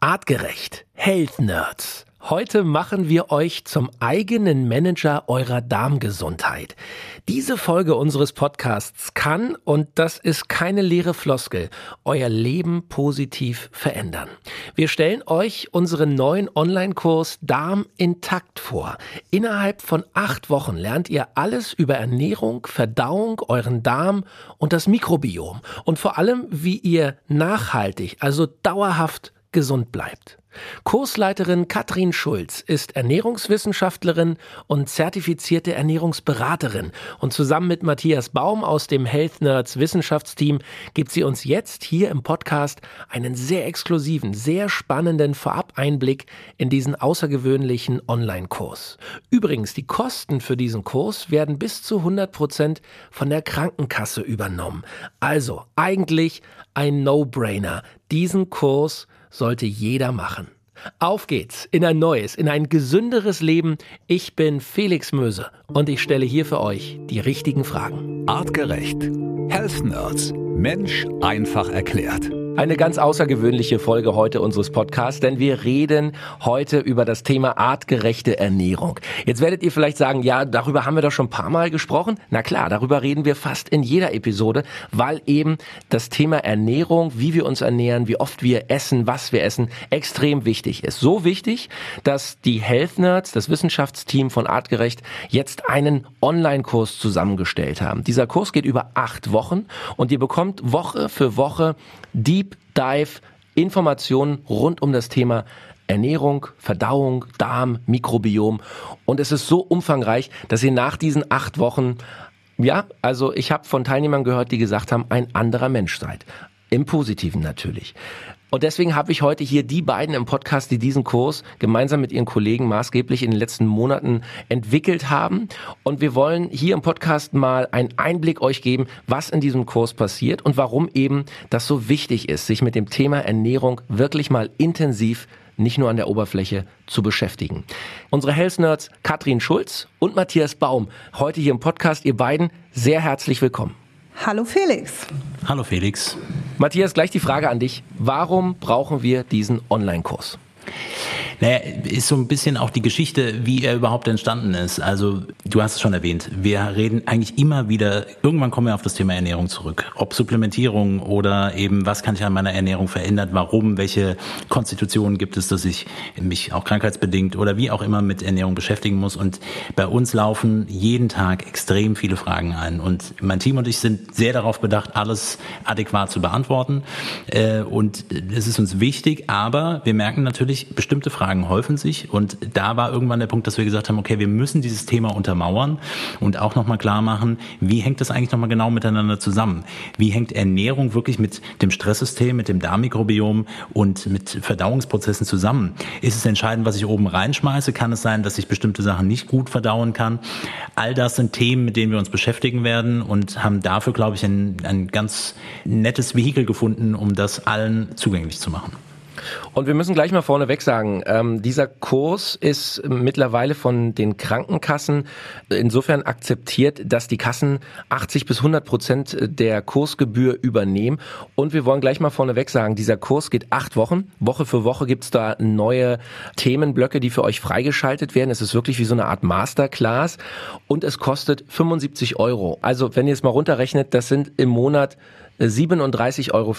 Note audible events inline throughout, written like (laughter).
Artgerecht. Health Nerds. Heute machen wir euch zum eigenen Manager eurer Darmgesundheit. Diese Folge unseres Podcasts kann, und das ist keine leere Floskel, euer Leben positiv verändern. Wir stellen euch unseren neuen Online-Kurs Darm intakt vor. Innerhalb von acht Wochen lernt ihr alles über Ernährung, Verdauung, euren Darm und das Mikrobiom und vor allem, wie ihr nachhaltig, also dauerhaft gesund bleibt. Kursleiterin Katrin Schulz ist Ernährungswissenschaftlerin und zertifizierte Ernährungsberaterin und zusammen mit Matthias Baum aus dem Health Nerds Wissenschaftsteam gibt sie uns jetzt hier im Podcast einen sehr exklusiven, sehr spannenden Vorab-Einblick in diesen außergewöhnlichen Online-Kurs. Übrigens, die Kosten für diesen Kurs werden bis zu 100 Prozent von der Krankenkasse übernommen. Also eigentlich ein No-Brainer, diesen Kurs sollte jeder machen. Auf geht's in ein neues, in ein gesünderes Leben. Ich bin Felix Möse und ich stelle hier für euch die richtigen Fragen. Artgerecht. Health Nerds. Mensch einfach erklärt. Eine ganz außergewöhnliche Folge heute unseres Podcasts, denn wir reden heute über das Thema artgerechte Ernährung. Jetzt werdet ihr vielleicht sagen, ja, darüber haben wir doch schon ein paar Mal gesprochen. Na klar, darüber reden wir fast in jeder Episode, weil eben das Thema Ernährung, wie wir uns ernähren, wie oft wir essen, was wir essen, extrem wichtig ist. So wichtig, dass die Health Nerds, das Wissenschaftsteam von Artgerecht, jetzt einen Online-Kurs zusammengestellt haben. Dieser Kurs geht über acht Wochen und ihr bekommt Woche für Woche Deep Dive Informationen rund um das Thema Ernährung, Verdauung, Darm, Mikrobiom. Und es ist so umfangreich, dass ihr nach diesen acht Wochen, ja, also ich habe von Teilnehmern gehört, die gesagt haben, ein anderer Mensch seid. Im Positiven natürlich. Und deswegen habe ich heute hier die beiden im Podcast, die diesen Kurs gemeinsam mit ihren Kollegen maßgeblich in den letzten Monaten entwickelt haben. Und wir wollen hier im Podcast mal einen Einblick euch geben, was in diesem Kurs passiert und warum eben das so wichtig ist, sich mit dem Thema Ernährung wirklich mal intensiv nicht nur an der Oberfläche zu beschäftigen. Unsere Health Nerds Katrin Schulz und Matthias Baum heute hier im Podcast. Ihr beiden sehr herzlich willkommen. Hallo Felix. Hallo Felix. Matthias, gleich die Frage an dich. Warum brauchen wir diesen Online-Kurs? Naja, ist so ein bisschen auch die Geschichte, wie er überhaupt entstanden ist. Also, du hast es schon erwähnt. Wir reden eigentlich immer wieder, irgendwann kommen wir auf das Thema Ernährung zurück. Ob Supplementierung oder eben, was kann ich an meiner Ernährung verändern? Warum? Welche Konstitutionen gibt es, dass ich mich auch krankheitsbedingt oder wie auch immer mit Ernährung beschäftigen muss? Und bei uns laufen jeden Tag extrem viele Fragen ein. Und mein Team und ich sind sehr darauf bedacht, alles adäquat zu beantworten. Äh, und es ist uns wichtig, aber wir merken natürlich, bestimmte Fragen Fragen häufen sich. Und da war irgendwann der Punkt, dass wir gesagt haben, okay, wir müssen dieses Thema untermauern und auch nochmal klar machen, wie hängt das eigentlich nochmal genau miteinander zusammen? Wie hängt Ernährung wirklich mit dem Stresssystem, mit dem Darmmikrobiom und mit Verdauungsprozessen zusammen? Ist es entscheidend, was ich oben reinschmeiße? Kann es sein, dass ich bestimmte Sachen nicht gut verdauen kann? All das sind Themen, mit denen wir uns beschäftigen werden und haben dafür, glaube ich, ein, ein ganz nettes Vehikel gefunden, um das allen zugänglich zu machen. Und wir müssen gleich mal vorneweg sagen, ähm, dieser Kurs ist mittlerweile von den Krankenkassen insofern akzeptiert, dass die Kassen 80 bis 100 Prozent der Kursgebühr übernehmen. Und wir wollen gleich mal vorneweg sagen, dieser Kurs geht acht Wochen. Woche für Woche gibt's da neue Themenblöcke, die für euch freigeschaltet werden. Es ist wirklich wie so eine Art Masterclass. Und es kostet 75 Euro. Also wenn ihr es mal runterrechnet, das sind im Monat 37,50 Euro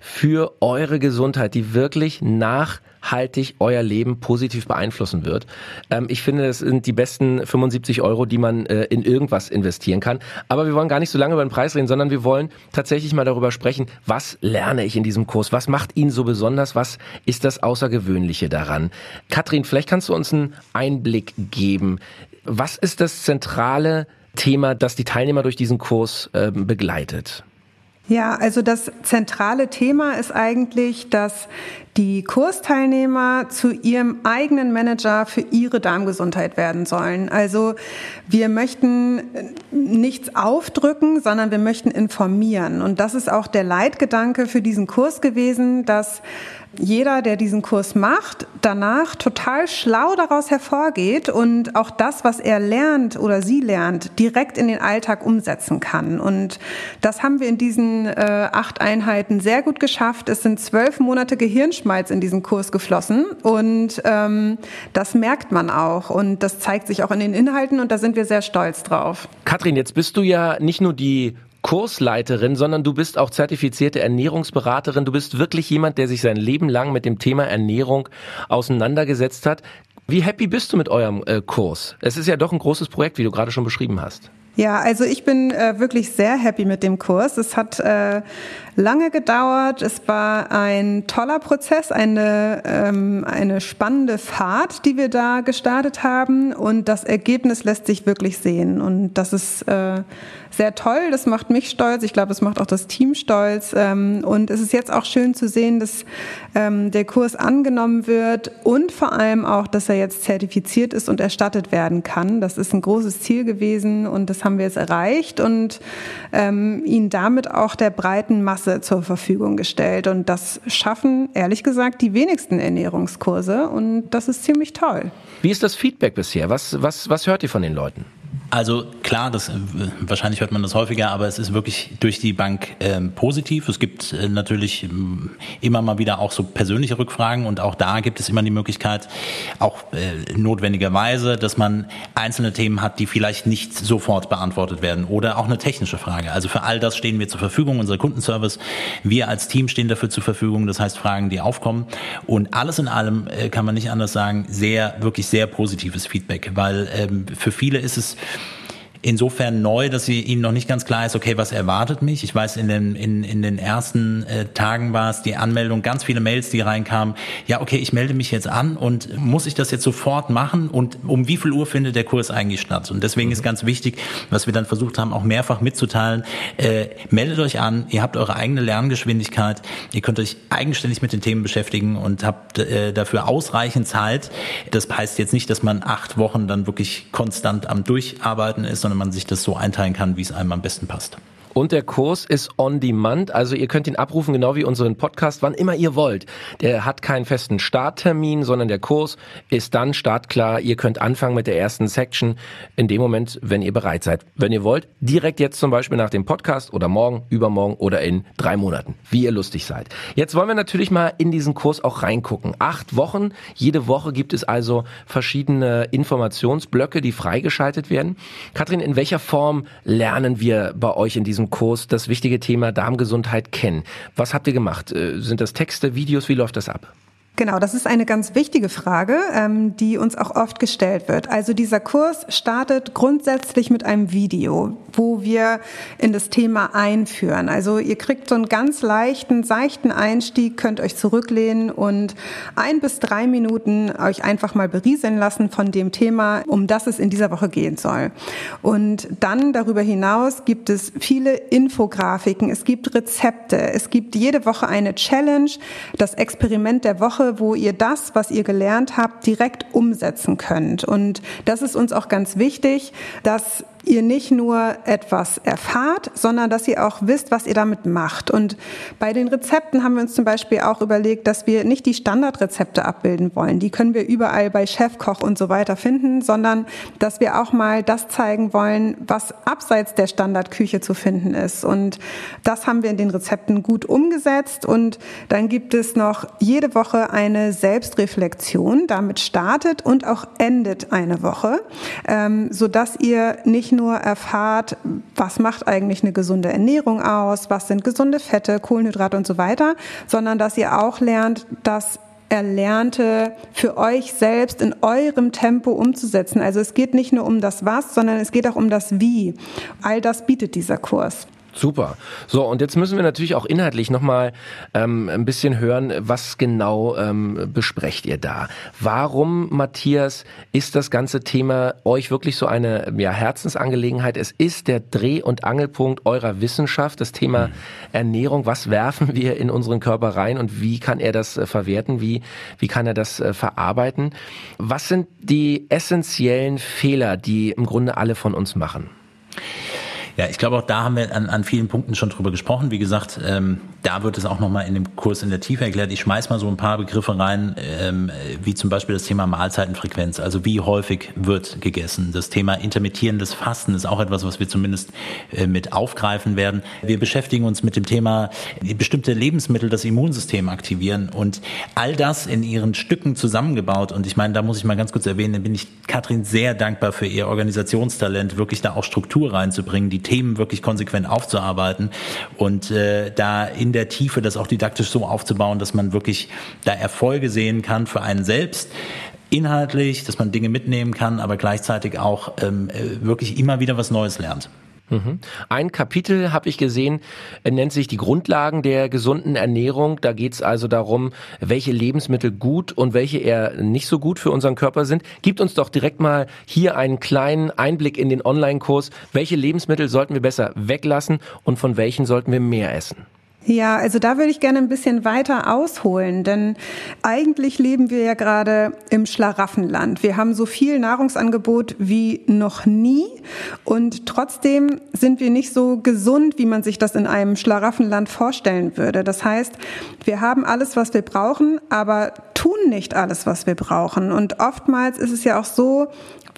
für eure Gesundheit, die wirklich nachhaltig euer Leben positiv beeinflussen wird. Ähm, ich finde, das sind die besten 75 Euro, die man äh, in irgendwas investieren kann. Aber wir wollen gar nicht so lange über den Preis reden, sondern wir wollen tatsächlich mal darüber sprechen, was lerne ich in diesem Kurs? Was macht ihn so besonders? Was ist das Außergewöhnliche daran? Katrin, vielleicht kannst du uns einen Einblick geben. Was ist das zentrale Thema, das die Teilnehmer durch diesen Kurs äh, begleitet? Ja, also das zentrale Thema ist eigentlich, dass die Kursteilnehmer zu ihrem eigenen Manager für ihre Darmgesundheit werden sollen. Also wir möchten nichts aufdrücken, sondern wir möchten informieren. Und das ist auch der Leitgedanke für diesen Kurs gewesen, dass jeder, der diesen Kurs macht, danach total schlau daraus hervorgeht und auch das, was er lernt oder sie lernt, direkt in den Alltag umsetzen kann. Und das haben wir in diesen äh, acht Einheiten sehr gut geschafft. Es sind zwölf Monate Gehirnschmalz in diesen Kurs geflossen und ähm, das merkt man auch und das zeigt sich auch in den Inhalten und da sind wir sehr stolz drauf. Katrin, jetzt bist du ja nicht nur die Kursleiterin, sondern du bist auch zertifizierte Ernährungsberaterin. Du bist wirklich jemand, der sich sein Leben lang mit dem Thema Ernährung auseinandergesetzt hat. Wie happy bist du mit eurem äh, Kurs? Es ist ja doch ein großes Projekt, wie du gerade schon beschrieben hast. Ja, also ich bin äh, wirklich sehr happy mit dem Kurs. Es hat äh, lange gedauert. Es war ein toller Prozess, eine, ähm, eine spannende Fahrt, die wir da gestartet haben. Und das Ergebnis lässt sich wirklich sehen. Und das ist äh, sehr toll. Das macht mich stolz. Ich glaube, es macht auch das Team stolz. Ähm, und es ist jetzt auch schön zu sehen, dass ähm, der Kurs angenommen wird und vor allem auch, dass er jetzt zertifiziert ist und erstattet werden kann. Das ist ein großes Ziel gewesen und das haben wir jetzt erreicht und ähm, ihn damit auch der breiten Masse zur Verfügung gestellt. Und das schaffen, ehrlich gesagt, die wenigsten Ernährungskurse und das ist ziemlich toll. Wie ist das Feedback bisher? Was, was, was hört ihr von den Leuten? Also klar, das, äh, wahrscheinlich hört man das häufiger, aber es ist wirklich durch die Bank ähm, positiv. Es gibt äh, natürlich ähm, immer mal wieder auch so persönliche Rückfragen und auch da gibt es immer die Möglichkeit, auch äh, notwendigerweise, dass man einzelne Themen hat, die vielleicht nicht sofort beantwortet werden oder auch eine technische Frage. Also für all das stehen wir zur Verfügung, unser Kundenservice. Wir als Team stehen dafür zur Verfügung, das heißt Fragen, die aufkommen. Und alles in allem äh, kann man nicht anders sagen, sehr, wirklich sehr positives Feedback, weil ähm, für viele ist es insofern neu, dass sie ihnen noch nicht ganz klar ist, okay, was erwartet mich? Ich weiß, in den, in, in den ersten äh, Tagen war es die Anmeldung, ganz viele Mails, die reinkamen. Ja, okay, ich melde mich jetzt an und muss ich das jetzt sofort machen? Und um wie viel Uhr findet der Kurs eigentlich statt? Und deswegen mhm. ist ganz wichtig, was wir dann versucht haben, auch mehrfach mitzuteilen, äh, meldet euch an, ihr habt eure eigene Lerngeschwindigkeit, ihr könnt euch eigenständig mit den Themen beschäftigen und habt äh, dafür ausreichend Zeit. Das heißt jetzt nicht, dass man acht Wochen dann wirklich konstant am Durcharbeiten ist, sondern man sich das so einteilen kann, wie es einem am besten passt. Und der Kurs ist on demand, also ihr könnt ihn abrufen, genau wie unseren Podcast, wann immer ihr wollt. Der hat keinen festen Starttermin, sondern der Kurs ist dann startklar. Ihr könnt anfangen mit der ersten Section in dem Moment, wenn ihr bereit seid. Wenn ihr wollt, direkt jetzt zum Beispiel nach dem Podcast oder morgen, übermorgen oder in drei Monaten, wie ihr lustig seid. Jetzt wollen wir natürlich mal in diesen Kurs auch reingucken. Acht Wochen, jede Woche gibt es also verschiedene Informationsblöcke, die freigeschaltet werden. Kathrin, in welcher Form lernen wir bei euch in diesem Kurs das wichtige Thema Darmgesundheit kennen. Was habt ihr gemacht? Äh, sind das Texte, Videos? Wie läuft das ab? Genau, das ist eine ganz wichtige Frage, ähm, die uns auch oft gestellt wird. Also dieser Kurs startet grundsätzlich mit einem Video, wo wir in das Thema einführen. Also ihr kriegt so einen ganz leichten, seichten Einstieg, könnt euch zurücklehnen und ein bis drei Minuten euch einfach mal berieseln lassen von dem Thema, um das es in dieser Woche gehen soll. Und dann darüber hinaus gibt es viele Infografiken, es gibt Rezepte, es gibt jede Woche eine Challenge, das Experiment der Woche wo ihr das, was ihr gelernt habt, direkt umsetzen könnt. Und das ist uns auch ganz wichtig, dass ihr nicht nur etwas erfahrt, sondern dass ihr auch wisst, was ihr damit macht. Und bei den Rezepten haben wir uns zum Beispiel auch überlegt, dass wir nicht die Standardrezepte abbilden wollen. Die können wir überall bei Chefkoch und so weiter finden, sondern dass wir auch mal das zeigen wollen, was abseits der Standardküche zu finden ist. Und das haben wir in den Rezepten gut umgesetzt. Und dann gibt es noch jede Woche eine Selbstreflexion. Damit startet und auch endet eine Woche, ähm, sodass ihr nicht nur erfahrt, was macht eigentlich eine gesunde Ernährung aus, was sind gesunde Fette, Kohlenhydrate und so weiter, sondern dass ihr auch lernt, das Erlernte für euch selbst in eurem Tempo umzusetzen. Also es geht nicht nur um das Was, sondern es geht auch um das Wie. All das bietet dieser Kurs. Super. So, und jetzt müssen wir natürlich auch inhaltlich nochmal ähm, ein bisschen hören, was genau ähm, besprecht ihr da? Warum, Matthias, ist das ganze Thema euch wirklich so eine ja, Herzensangelegenheit? Es ist der Dreh- und Angelpunkt eurer Wissenschaft, das Thema mhm. Ernährung. Was werfen wir in unseren Körper rein und wie kann er das äh, verwerten? Wie, wie kann er das äh, verarbeiten? Was sind die essentiellen Fehler, die im Grunde alle von uns machen? Ja, ich glaube auch da haben wir an, an vielen Punkten schon drüber gesprochen. Wie gesagt, ähm, da wird es auch nochmal in dem Kurs in der Tiefe erklärt. Ich schmeiß mal so ein paar Begriffe rein, ähm, wie zum Beispiel das Thema Mahlzeitenfrequenz, also wie häufig wird gegessen. Das Thema intermittierendes Fasten ist auch etwas, was wir zumindest äh, mit aufgreifen werden. Wir beschäftigen uns mit dem Thema bestimmte Lebensmittel das Immunsystem aktivieren und all das in ihren Stücken zusammengebaut. Und ich meine, da muss ich mal ganz kurz erwähnen, da bin ich Katrin sehr dankbar für ihr Organisationstalent, wirklich da auch Struktur reinzubringen, die Themen wirklich konsequent aufzuarbeiten und äh, da in der Tiefe das auch didaktisch so aufzubauen, dass man wirklich da Erfolge sehen kann für einen selbst inhaltlich, dass man Dinge mitnehmen kann, aber gleichzeitig auch ähm, äh, wirklich immer wieder was Neues lernt. Mhm. Ein Kapitel habe ich gesehen, nennt sich die Grundlagen der gesunden Ernährung. Da geht es also darum, welche Lebensmittel gut und welche eher nicht so gut für unseren Körper sind. Gibt uns doch direkt mal hier einen kleinen Einblick in den Online-Kurs. Welche Lebensmittel sollten wir besser weglassen und von welchen sollten wir mehr essen? Ja, also da würde ich gerne ein bisschen weiter ausholen, denn eigentlich leben wir ja gerade im Schlaraffenland. Wir haben so viel Nahrungsangebot wie noch nie und trotzdem sind wir nicht so gesund, wie man sich das in einem Schlaraffenland vorstellen würde. Das heißt, wir haben alles, was wir brauchen, aber tun nicht alles, was wir brauchen. Und oftmals ist es ja auch so,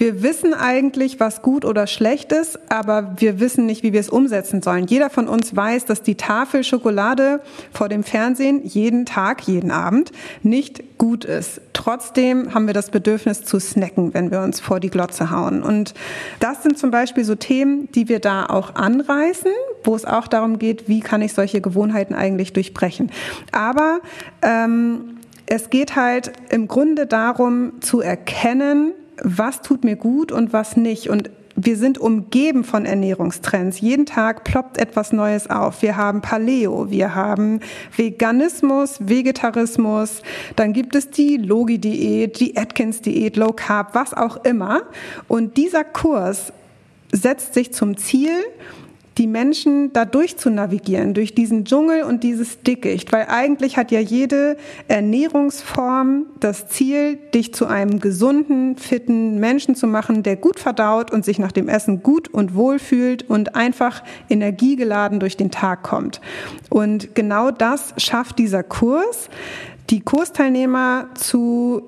wir wissen eigentlich, was gut oder schlecht ist, aber wir wissen nicht, wie wir es umsetzen sollen. Jeder von uns weiß, dass die Tafel Schokolade vor dem Fernsehen jeden Tag, jeden Abend nicht gut ist. Trotzdem haben wir das Bedürfnis zu snacken, wenn wir uns vor die Glotze hauen. Und das sind zum Beispiel so Themen, die wir da auch anreißen, wo es auch darum geht, wie kann ich solche Gewohnheiten eigentlich durchbrechen. Aber ähm, es geht halt im Grunde darum zu erkennen, was tut mir gut und was nicht. Und wir sind umgeben von Ernährungstrends. Jeden Tag ploppt etwas Neues auf. Wir haben Paleo, wir haben Veganismus, Vegetarismus, dann gibt es die Logi-Diät, die Atkins-Diät, Low Carb, was auch immer. Und dieser Kurs setzt sich zum Ziel, die Menschen da durch zu navigieren, durch diesen Dschungel und dieses Dickicht, weil eigentlich hat ja jede Ernährungsform das Ziel, dich zu einem gesunden, fitten Menschen zu machen, der gut verdaut und sich nach dem Essen gut und wohl fühlt und einfach energiegeladen durch den Tag kommt. Und genau das schafft dieser Kurs, die Kursteilnehmer zu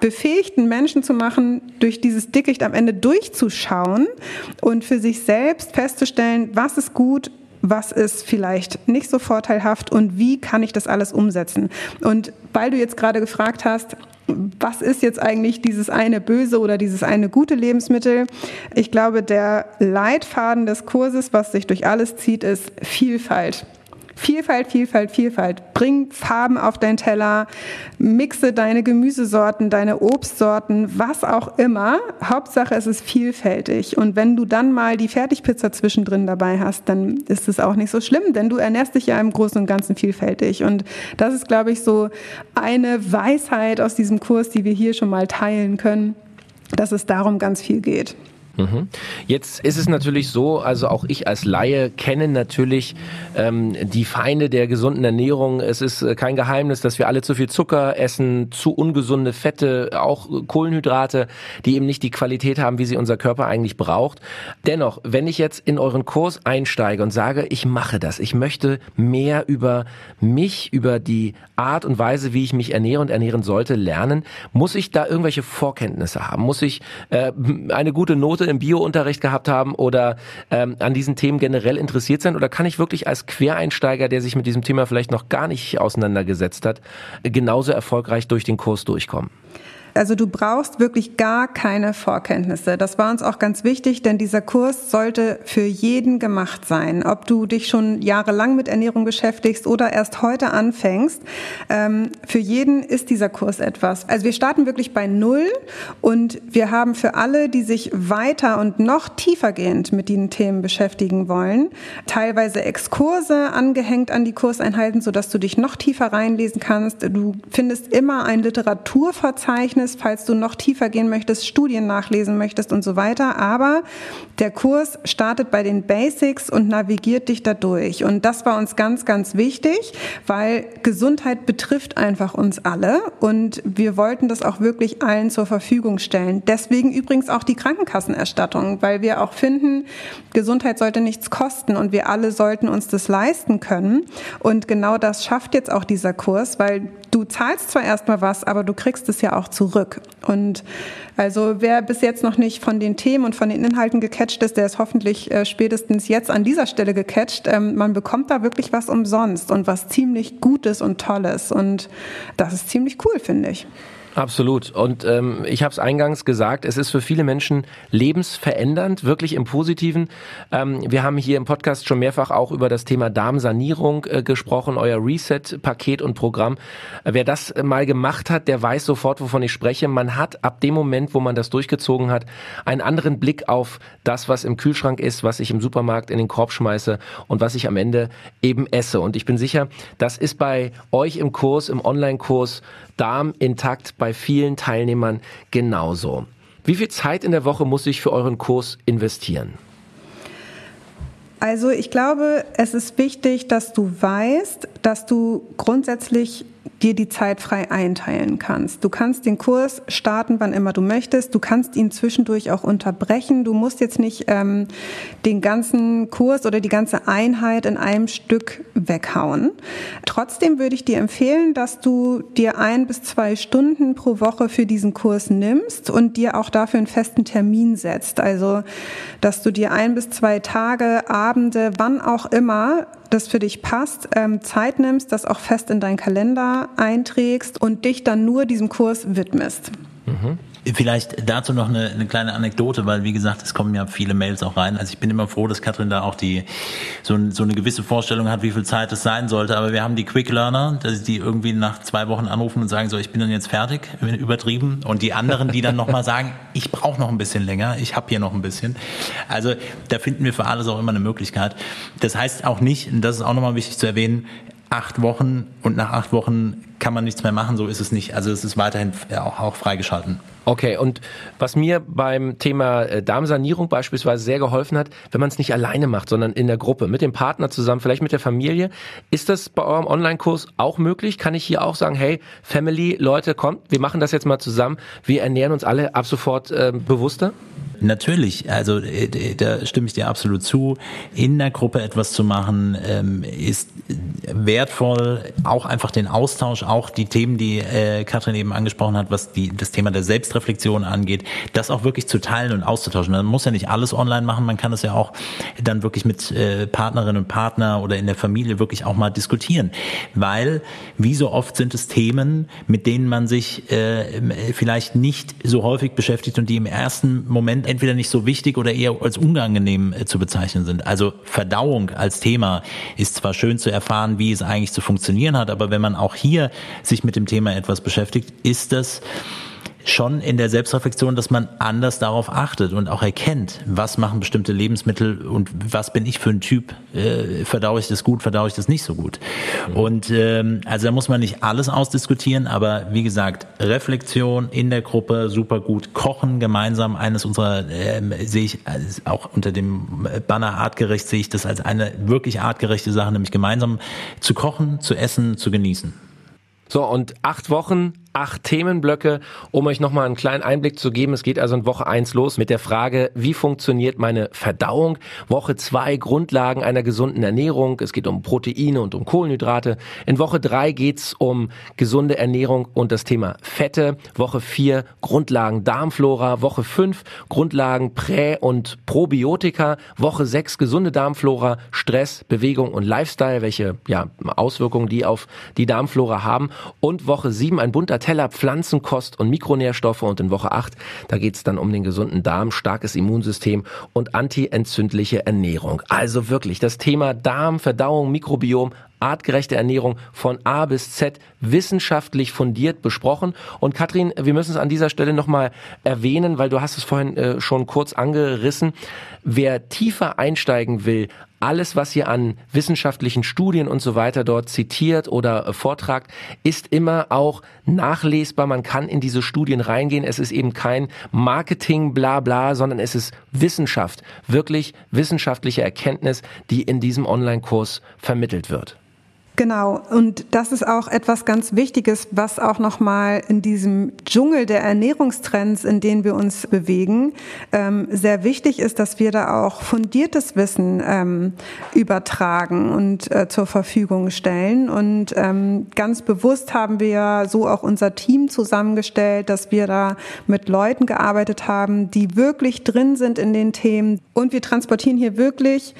befähigten Menschen zu machen, durch dieses Dickicht am Ende durchzuschauen und für sich selbst festzustellen, was ist gut, was ist vielleicht nicht so vorteilhaft und wie kann ich das alles umsetzen. Und weil du jetzt gerade gefragt hast, was ist jetzt eigentlich dieses eine böse oder dieses eine gute Lebensmittel? Ich glaube, der Leitfaden des Kurses, was sich durch alles zieht, ist Vielfalt. Vielfalt, Vielfalt, Vielfalt. Bring Farben auf deinen Teller, mixe deine Gemüsesorten, deine Obstsorten, was auch immer. Hauptsache es ist vielfältig. Und wenn du dann mal die Fertigpizza zwischendrin dabei hast, dann ist es auch nicht so schlimm, denn du ernährst dich ja im Großen und Ganzen vielfältig. Und das ist, glaube ich, so eine Weisheit aus diesem Kurs, die wir hier schon mal teilen können, dass es darum ganz viel geht. Mhm. Jetzt ist es natürlich so, also auch ich als Laie kenne natürlich ähm, die Feinde der gesunden Ernährung. Es ist äh, kein Geheimnis, dass wir alle zu viel Zucker essen, zu ungesunde Fette, auch Kohlenhydrate, die eben nicht die Qualität haben, wie sie unser Körper eigentlich braucht. Dennoch, wenn ich jetzt in euren Kurs einsteige und sage, ich mache das, ich möchte mehr über mich, über die Art und Weise, wie ich mich ernähre und ernähren sollte, lernen, muss ich da irgendwelche Vorkenntnisse haben? Muss ich äh, eine gute Note im Biounterricht gehabt haben oder ähm, an diesen Themen generell interessiert sein? Oder kann ich wirklich als Quereinsteiger, der sich mit diesem Thema vielleicht noch gar nicht auseinandergesetzt hat, genauso erfolgreich durch den Kurs durchkommen? Also du brauchst wirklich gar keine Vorkenntnisse. Das war uns auch ganz wichtig, denn dieser Kurs sollte für jeden gemacht sein. Ob du dich schon jahrelang mit Ernährung beschäftigst oder erst heute anfängst, ähm, für jeden ist dieser Kurs etwas. Also wir starten wirklich bei Null und wir haben für alle, die sich weiter und noch tiefergehend mit diesen Themen beschäftigen wollen, teilweise Exkurse angehängt an die Kurseinheiten, sodass du dich noch tiefer reinlesen kannst. Du findest immer ein Literaturverzeichnis Verzeichnis, falls du noch tiefer gehen möchtest, Studien nachlesen möchtest und so weiter. Aber der Kurs startet bei den Basics und navigiert dich dadurch. Und das war uns ganz, ganz wichtig, weil Gesundheit betrifft einfach uns alle und wir wollten das auch wirklich allen zur Verfügung stellen. Deswegen übrigens auch die Krankenkassenerstattung, weil wir auch finden, Gesundheit sollte nichts kosten und wir alle sollten uns das leisten können. Und genau das schafft jetzt auch dieser Kurs, weil du zahlst zwar erstmal was, aber du kriegst es ja auch zurück. Und also wer bis jetzt noch nicht von den Themen und von den Inhalten gecatcht ist, der ist hoffentlich äh, spätestens jetzt an dieser Stelle gecatcht. Ähm, man bekommt da wirklich was umsonst und was ziemlich Gutes und Tolles. Und das ist ziemlich cool, finde ich. Absolut. Und ähm, ich habe es eingangs gesagt, es ist für viele Menschen lebensverändernd, wirklich im Positiven. Ähm, wir haben hier im Podcast schon mehrfach auch über das Thema Darmsanierung äh, gesprochen, euer Reset-Paket und Programm. Äh, wer das mal gemacht hat, der weiß sofort, wovon ich spreche. Man hat ab dem Moment, wo man das durchgezogen hat, einen anderen Blick auf das, was im Kühlschrank ist, was ich im Supermarkt in den Korb schmeiße und was ich am Ende eben esse. Und ich bin sicher, das ist bei euch im Kurs, im Online-Kurs Darm intakt bei vielen Teilnehmern genauso. Wie viel Zeit in der Woche muss ich für euren Kurs investieren? Also ich glaube, es ist wichtig, dass du weißt, dass du grundsätzlich dir die Zeit frei einteilen kannst. Du kannst den Kurs starten, wann immer du möchtest. Du kannst ihn zwischendurch auch unterbrechen. Du musst jetzt nicht ähm, den ganzen Kurs oder die ganze Einheit in einem Stück weghauen. Trotzdem würde ich dir empfehlen, dass du dir ein bis zwei Stunden pro Woche für diesen Kurs nimmst und dir auch dafür einen festen Termin setzt. Also, dass du dir ein bis zwei Tage, Abende, wann auch immer das für dich passt, ähm, Zeit nimmst, das auch fest in deinen Kalender einträgst und dich dann nur diesem Kurs widmest. Mhm. Vielleicht dazu noch eine, eine kleine Anekdote, weil wie gesagt, es kommen ja viele Mails auch rein. Also ich bin immer froh, dass Katrin da auch die so, so eine gewisse Vorstellung hat, wie viel Zeit es sein sollte. Aber wir haben die Quick Learner, dass die irgendwie nach zwei Wochen anrufen und sagen so, ich bin dann jetzt fertig, übertrieben. Und die anderen, die dann nochmal sagen, (laughs) ich brauche noch ein bisschen länger, ich habe hier noch ein bisschen. Also da finden wir für alles auch immer eine Möglichkeit. Das heißt auch nicht, und das ist auch nochmal wichtig zu erwähnen, acht Wochen und nach acht Wochen kann man nichts mehr machen, so ist es nicht. Also es ist weiterhin auch, auch freigeschalten. Okay, und was mir beim Thema äh, Darmsanierung beispielsweise sehr geholfen hat, wenn man es nicht alleine macht, sondern in der Gruppe, mit dem Partner zusammen, vielleicht mit der Familie, ist das bei eurem Online-Kurs auch möglich? Kann ich hier auch sagen, hey, Family, Leute, kommt, wir machen das jetzt mal zusammen, wir ernähren uns alle ab sofort äh, bewusster? Natürlich, also äh, da stimme ich dir absolut zu. In der Gruppe etwas zu machen ähm, ist wertvoll. Auch einfach den Austausch, auch die Themen, die äh, Katrin eben angesprochen hat, was die, das Thema der Selbstreflexion angeht, das auch wirklich zu teilen und auszutauschen. Man muss ja nicht alles online machen, man kann es ja auch dann wirklich mit äh, Partnerinnen und Partner oder in der Familie wirklich auch mal diskutieren. Weil, wie so oft sind es Themen, mit denen man sich äh, vielleicht nicht so häufig beschäftigt und die im ersten Moment entweder nicht so wichtig oder eher als unangenehm äh, zu bezeichnen sind. Also Verdauung als Thema ist zwar schön zu erfahren, wie es eigentlich zu funktionieren hat, aber wenn man auch hier sich mit dem Thema etwas beschäftigt, ist das schon in der Selbstreflexion, dass man anders darauf achtet und auch erkennt, was machen bestimmte Lebensmittel und was bin ich für ein Typ, äh, verdaue ich das gut, verdaue ich das nicht so gut. Und ähm, also da muss man nicht alles ausdiskutieren, aber wie gesagt, Reflexion in der Gruppe super gut, Kochen gemeinsam, eines unserer äh, sehe ich auch unter dem Banner artgerecht sehe ich das als eine wirklich artgerechte Sache, nämlich gemeinsam zu kochen, zu essen, zu genießen. So, und acht Wochen acht Themenblöcke, um euch nochmal einen kleinen Einblick zu geben. Es geht also in Woche eins los mit der Frage, wie funktioniert meine Verdauung? Woche zwei Grundlagen einer gesunden Ernährung. Es geht um Proteine und um Kohlenhydrate. In Woche drei geht's um gesunde Ernährung und das Thema Fette. Woche vier Grundlagen Darmflora. Woche fünf Grundlagen Prä- und Probiotika. Woche sechs gesunde Darmflora, Stress, Bewegung und Lifestyle, welche ja, Auswirkungen die auf die Darmflora haben. Und Woche sieben ein bunter Teller Pflanzenkost und Mikronährstoffe und in Woche 8, da geht's dann um den gesunden Darm, starkes Immunsystem und antientzündliche Ernährung. Also wirklich, das Thema Darm, Verdauung, Mikrobiom, artgerechte Ernährung von A bis Z wissenschaftlich fundiert besprochen. Und Katrin, wir müssen es an dieser Stelle nochmal erwähnen, weil du hast es vorhin äh, schon kurz angerissen. Wer tiefer einsteigen will, alles, was ihr an wissenschaftlichen Studien und so weiter dort zitiert oder äh, vortragt, ist immer auch nachlesbar. Man kann in diese Studien reingehen. Es ist eben kein Marketing, bla bla, sondern es ist Wissenschaft, wirklich wissenschaftliche Erkenntnis, die in diesem Online-Kurs vermittelt wird. Genau, und das ist auch etwas ganz Wichtiges, was auch nochmal in diesem Dschungel der Ernährungstrends, in denen wir uns bewegen, ähm, sehr wichtig ist, dass wir da auch fundiertes Wissen ähm, übertragen und äh, zur Verfügung stellen. Und ähm, ganz bewusst haben wir so auch unser Team zusammengestellt, dass wir da mit Leuten gearbeitet haben, die wirklich drin sind in den Themen. Und wir transportieren hier wirklich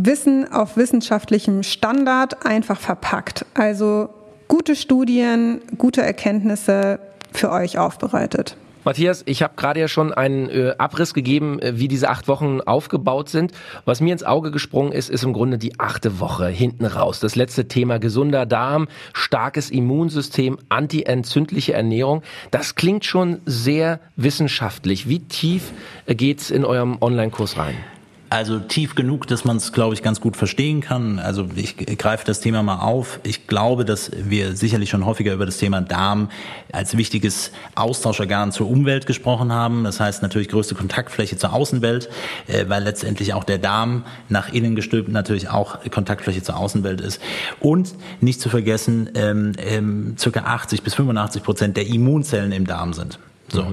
Wissen auf wissenschaftlichem Standard einfach verpackt. Also gute Studien, gute Erkenntnisse für euch aufbereitet. Matthias, ich habe gerade ja schon einen äh, Abriss gegeben, äh, wie diese acht Wochen aufgebaut sind. Was mir ins Auge gesprungen ist, ist im Grunde die achte Woche hinten raus. Das letzte Thema gesunder Darm, starkes Immunsystem, antientzündliche Ernährung. Das klingt schon sehr wissenschaftlich. Wie tief äh, geht's in eurem Online-Kurs rein? Also tief genug, dass man es, glaube ich, ganz gut verstehen kann. Also ich greife das Thema mal auf. Ich glaube, dass wir sicherlich schon häufiger über das Thema Darm als wichtiges Austauschorgan zur Umwelt gesprochen haben. Das heißt natürlich größte Kontaktfläche zur Außenwelt, äh, weil letztendlich auch der Darm nach innen gestülpt natürlich auch Kontaktfläche zur Außenwelt ist. Und nicht zu vergessen, ähm, ähm, circa 80 bis 85 Prozent der Immunzellen im Darm sind. So.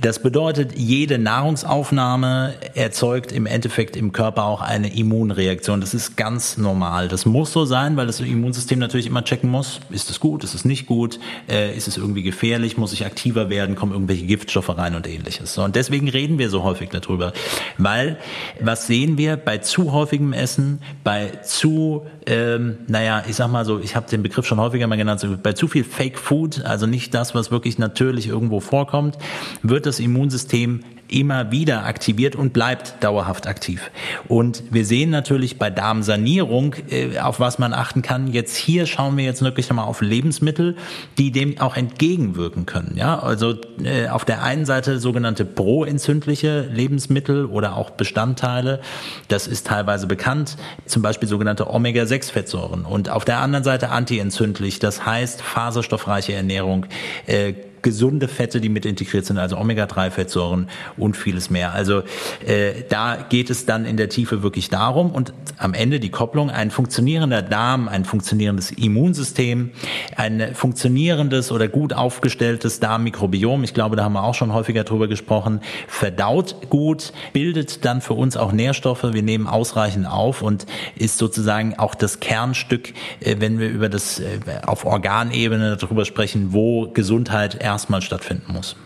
Das bedeutet, jede Nahrungsaufnahme erzeugt im Endeffekt im Körper auch eine Immunreaktion. Das ist ganz normal. Das muss so sein, weil das Immunsystem natürlich immer checken muss, ist es gut, ist es nicht gut, äh, ist es irgendwie gefährlich, muss ich aktiver werden, kommen irgendwelche Giftstoffe rein und ähnliches. So, und deswegen reden wir so häufig darüber. Weil, was sehen wir bei zu häufigem Essen, bei zu, ähm, naja, ich sag mal so, ich habe den Begriff schon häufiger mal genannt, bei zu viel Fake Food, also nicht das, was wirklich natürlich irgendwo vorkommt, kommt, wird das Immunsystem immer wieder aktiviert und bleibt dauerhaft aktiv. Und wir sehen natürlich bei Darmsanierung, äh, auf was man achten kann. Jetzt hier schauen wir jetzt wirklich nochmal auf Lebensmittel, die dem auch entgegenwirken können. Ja, also äh, auf der einen Seite sogenannte proentzündliche Lebensmittel oder auch Bestandteile. Das ist teilweise bekannt. Zum Beispiel sogenannte Omega-6-Fettsäuren. Und auf der anderen Seite antientzündlich. Das heißt faserstoffreiche Ernährung, äh, gesunde Fette, die mit integriert sind, also Omega-3-Fettsäuren und vieles mehr. Also äh, da geht es dann in der Tiefe wirklich darum und am Ende die Kopplung, ein funktionierender Darm, ein funktionierendes Immunsystem, ein funktionierendes oder gut aufgestelltes Darmmikrobiom, ich glaube, da haben wir auch schon häufiger drüber gesprochen, verdaut gut, bildet dann für uns auch Nährstoffe, wir nehmen ausreichend auf und ist sozusagen auch das Kernstück, äh, wenn wir über das äh, auf Organebene darüber sprechen, wo Gesundheit erstmal stattfinden muss.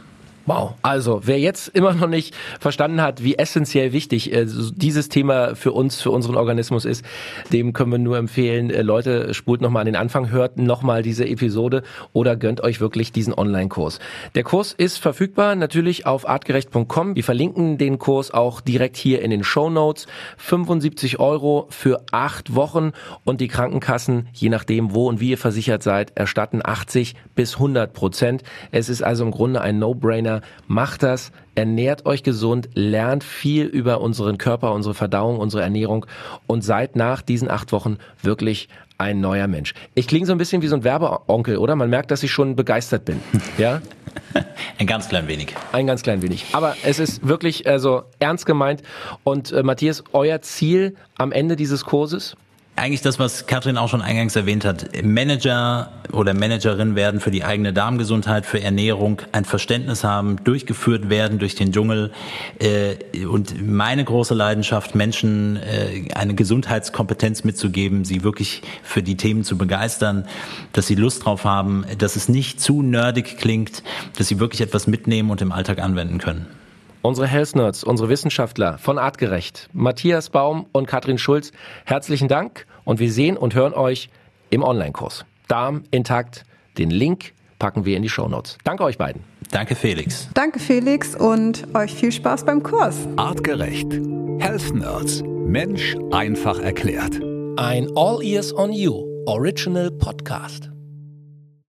Wow. Also, wer jetzt immer noch nicht verstanden hat, wie essentiell wichtig äh, dieses Thema für uns, für unseren Organismus ist, dem können wir nur empfehlen, äh, Leute, spult nochmal an den Anfang, hört nochmal diese Episode oder gönnt euch wirklich diesen Online-Kurs. Der Kurs ist verfügbar natürlich auf artgerecht.com. Wir verlinken den Kurs auch direkt hier in den Show Notes. 75 Euro für acht Wochen und die Krankenkassen, je nachdem wo und wie ihr versichert seid, erstatten 80 bis 100 Prozent. Es ist also im Grunde ein No-Brainer Kinder, macht das, ernährt euch gesund, lernt viel über unseren Körper, unsere Verdauung, unsere Ernährung und seid nach diesen acht Wochen wirklich ein neuer Mensch. Ich klinge so ein bisschen wie so ein Werbeonkel, oder? Man merkt, dass ich schon begeistert bin. (laughs) Ja? Ein ganz klein wenig. Ein ganz klein wenig. Aber es ist wirklich also ernst gemeint. Und äh, Matthias, euer Ziel am Ende dieses Kurses? Eigentlich das, was Katrin auch schon eingangs erwähnt hat. Manager oder Managerin werden für die eigene Darmgesundheit, für Ernährung ein Verständnis haben, durchgeführt werden durch den Dschungel. Äh, und meine große Leidenschaft, Menschen äh, eine Gesundheitskompetenz mitzugeben, sie wirklich für die Themen zu begeistern, dass sie Lust drauf haben, dass es nicht zu nerdig klingt, dass sie wirklich etwas mitnehmen und im Alltag anwenden können. Unsere Health Nerds, unsere Wissenschaftler von Artgerecht, Matthias Baum und Katrin Schulz, herzlichen Dank und wir sehen und hören euch im Online-Kurs. Darm intakt. Den Link packen wir in die Show Notes. Danke euch beiden. Danke Felix. Danke Felix und euch viel Spaß beim Kurs. Artgerecht. Health Nerds. Mensch einfach erklärt. Ein All Ears on You Original Podcast.